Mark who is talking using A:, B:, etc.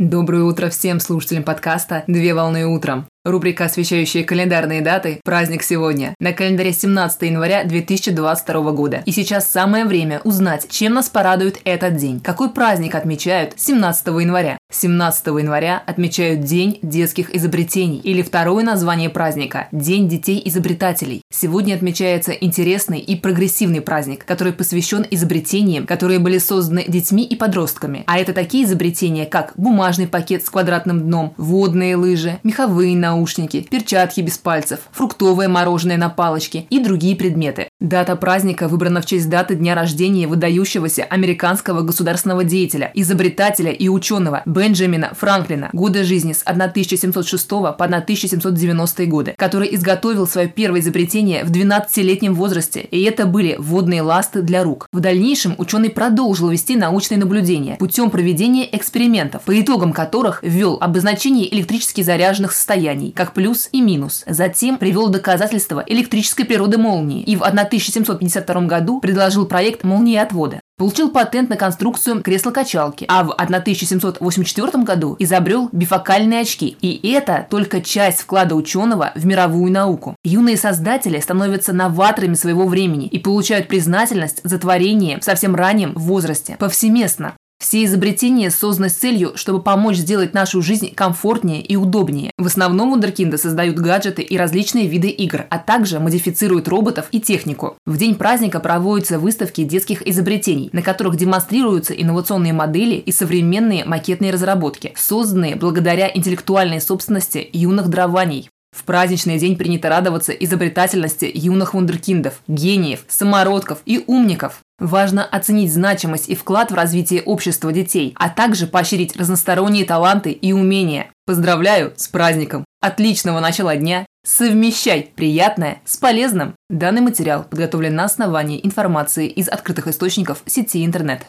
A: Доброе утро всем слушателям подкаста «Две волны утром». Рубрика, освещающая календарные даты, праздник сегодня. На календаре 17 января 2022 года. И сейчас самое время узнать, чем нас порадует этот день. Какой праздник отмечают 17 января? 17 января отмечают День детских изобретений или второе название праздника – День детей-изобретателей. Сегодня отмечается интересный и прогрессивный праздник, который посвящен изобретениям, которые были созданы детьми и подростками. А это такие изобретения, как бумажный пакет с квадратным дном, водные лыжи, меховые науки, наушники, перчатки без пальцев, фруктовое мороженое на палочке и другие предметы. Дата праздника выбрана в честь даты дня рождения выдающегося американского государственного деятеля, изобретателя и ученого Бенджамина Франклина, года жизни с 1706 по 1790 годы, который изготовил свое первое изобретение в 12-летнем возрасте, и это были водные ласты для рук. В дальнейшем ученый продолжил вести научные наблюдения путем проведения экспериментов, по итогам которых ввел обозначение электрически заряженных состояний, как плюс и минус. Затем привел доказательства электрической природы молнии и в 1752 году предложил проект молниеотвода. Получил патент на конструкцию кресла-качалки, а в 1784 году изобрел бифокальные очки. И это только часть вклада ученого в мировую науку. Юные создатели становятся новаторами своего времени и получают признательность за творение в совсем раннем возрасте повсеместно. Все изобретения созданы с целью, чтобы помочь сделать нашу жизнь комфортнее и удобнее. В основном вундеркинды создают гаджеты и различные виды игр, а также модифицируют роботов и технику. В день праздника проводятся выставки детских изобретений, на которых демонстрируются инновационные модели и современные макетные разработки, созданные благодаря интеллектуальной собственности юных дрований. В праздничный день принято радоваться изобретательности юных вундеркиндов, гениев, самородков и умников. Важно оценить значимость и вклад в развитие общества детей, а также поощрить разносторонние таланты и умения. Поздравляю с праздником! Отличного начала дня! Совмещай приятное с полезным! Данный материал подготовлен на основании информации из открытых источников сети интернет.